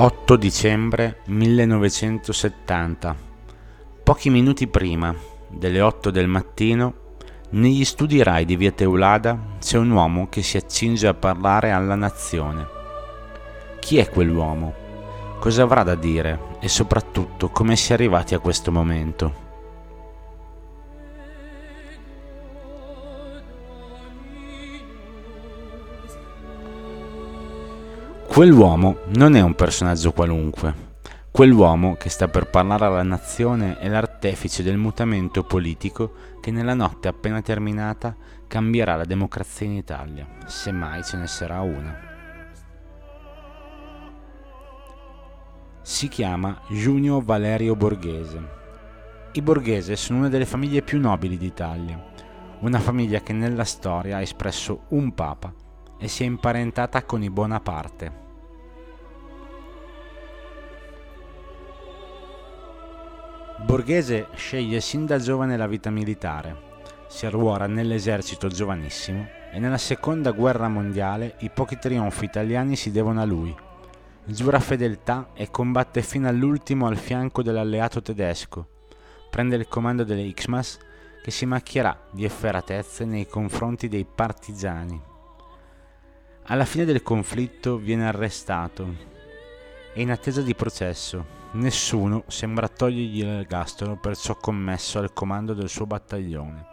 8 dicembre 1970. Pochi minuti prima delle 8 del mattino, negli studi RAI di Via Teulada c'è un uomo che si accinge a parlare alla nazione. Chi è quell'uomo? Cosa avrà da dire e soprattutto come si è arrivati a questo momento? Quell'uomo non è un personaggio qualunque. Quell'uomo che sta per parlare alla nazione è l'artefice del mutamento politico che nella notte appena terminata cambierà la democrazia in Italia, se mai ce ne sarà una. Si chiama Giunio Valerio Borghese. I Borghese sono una delle famiglie più nobili d'Italia, una famiglia che nella storia ha espresso un papa e si è imparentata con i Bonaparte. Borghese sceglie sin da giovane la vita militare. Si arruora nell'esercito giovanissimo e nella seconda guerra mondiale i pochi trionfi italiani si devono a lui. Giura fedeltà e combatte fino all'ultimo al fianco dell'alleato tedesco. Prende il comando delle Xmas che si macchierà di efferatezze nei confronti dei partigiani. Alla fine del conflitto viene arrestato e in attesa di processo Nessuno sembra togliergli l'ergastolo per ciò commesso al comando del suo battaglione.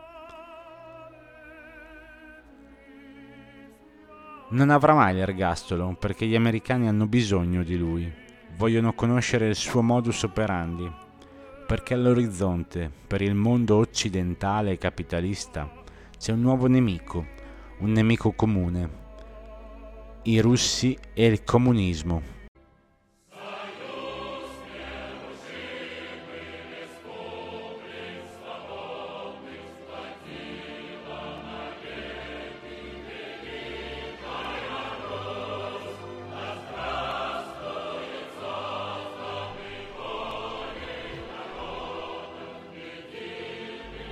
Non avrà mai l'ergastolo perché gli americani hanno bisogno di lui, vogliono conoscere il suo modus operandi, perché all'orizzonte, per il mondo occidentale e capitalista, c'è un nuovo nemico, un nemico comune, i russi e il comunismo.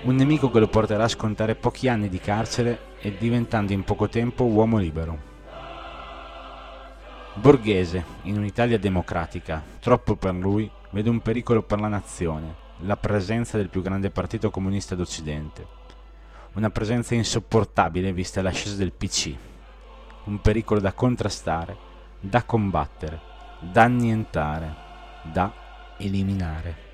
Un nemico che lo porterà a scontare pochi anni di carcere e diventando in poco tempo uomo libero. Borghese, in un'Italia democratica, troppo per lui, vede un pericolo per la nazione, la presenza del più grande partito comunista d'Occidente. Una presenza insopportabile vista l'ascesa del PC. Un pericolo da contrastare, da combattere, da annientare, da eliminare.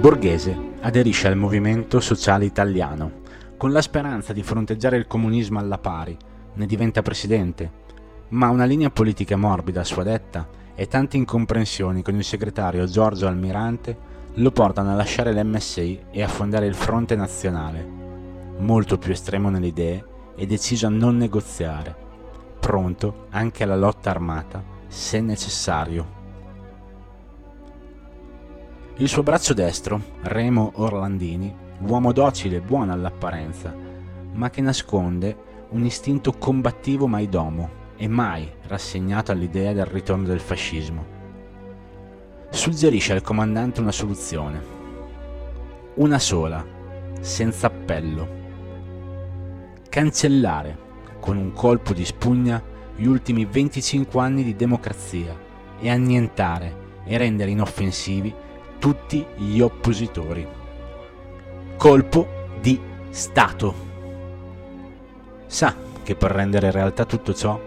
Borghese aderisce al movimento sociale italiano con la speranza di fronteggiare il comunismo alla pari, ne diventa presidente, ma una linea politica morbida a sua detta e tante incomprensioni con il segretario Giorgio Almirante lo portano a lasciare l'MSI e a fondare il Fronte Nazionale, molto più estremo nelle idee e deciso a non negoziare, pronto anche alla lotta armata se necessario. Il suo braccio destro, Remo Orlandini, uomo docile e buono all'apparenza, ma che nasconde un istinto combattivo mai domo e mai rassegnato all'idea del ritorno del fascismo. Suggerisce al comandante una soluzione. Una sola, senza appello. Cancellare, con un colpo di spugna, gli ultimi 25 anni di democrazia e annientare e rendere inoffensivi tutti gli oppositori. Colpo di Stato. Sa che per rendere realtà tutto ciò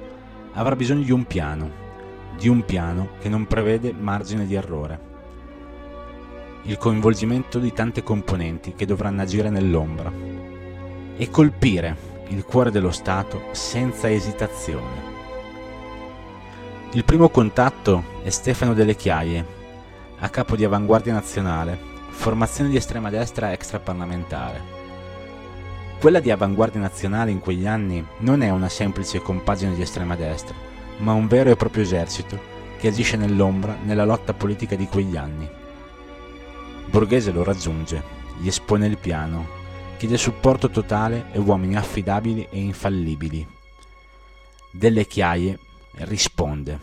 avrà bisogno di un piano, di un piano che non prevede margine di errore. Il coinvolgimento di tante componenti che dovranno agire nell'ombra e colpire il cuore dello Stato senza esitazione. Il primo contatto è Stefano Delle Chiaie, a capo di Avanguardia Nazionale, formazione di estrema destra extraparlamentare. Quella di Avanguardia Nazionale in quegli anni non è una semplice compagine di estrema destra, ma un vero e proprio esercito che agisce nell'ombra nella lotta politica di quegli anni. Borghese lo raggiunge, gli espone il piano, chiede supporto totale e uomini affidabili e infallibili. Delle chiaie risponde.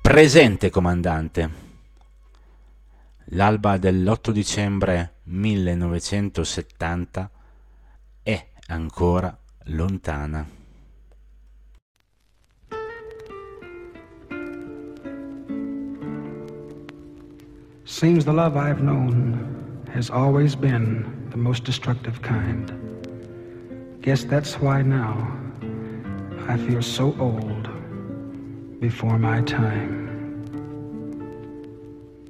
Presente, comandante. L'alba dell'8 dicembre 1970 è ancora lontana. Seems the love I've known has always been the most destructive kind. Guess that's why now I feel so old before my time.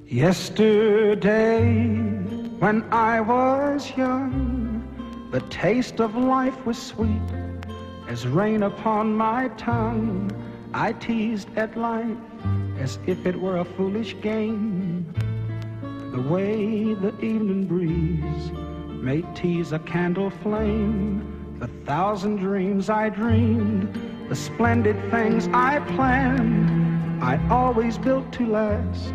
Yesterday, when I was young, the taste of life was sweet as rain upon my tongue. I teased at life as if it were a foolish game. The way the evening breeze may tease a candle flame, the thousand dreams I dreamed, the splendid things I planned, I always built to last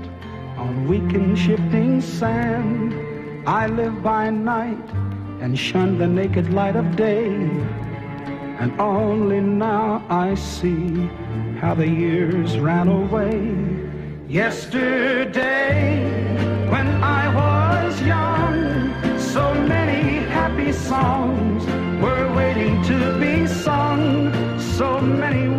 on weak and shifting sand. I live by night and shun the naked light of day, and only now I see how the years ran away. Yesterday when I was young. So many happy songs were waiting to be sung. So many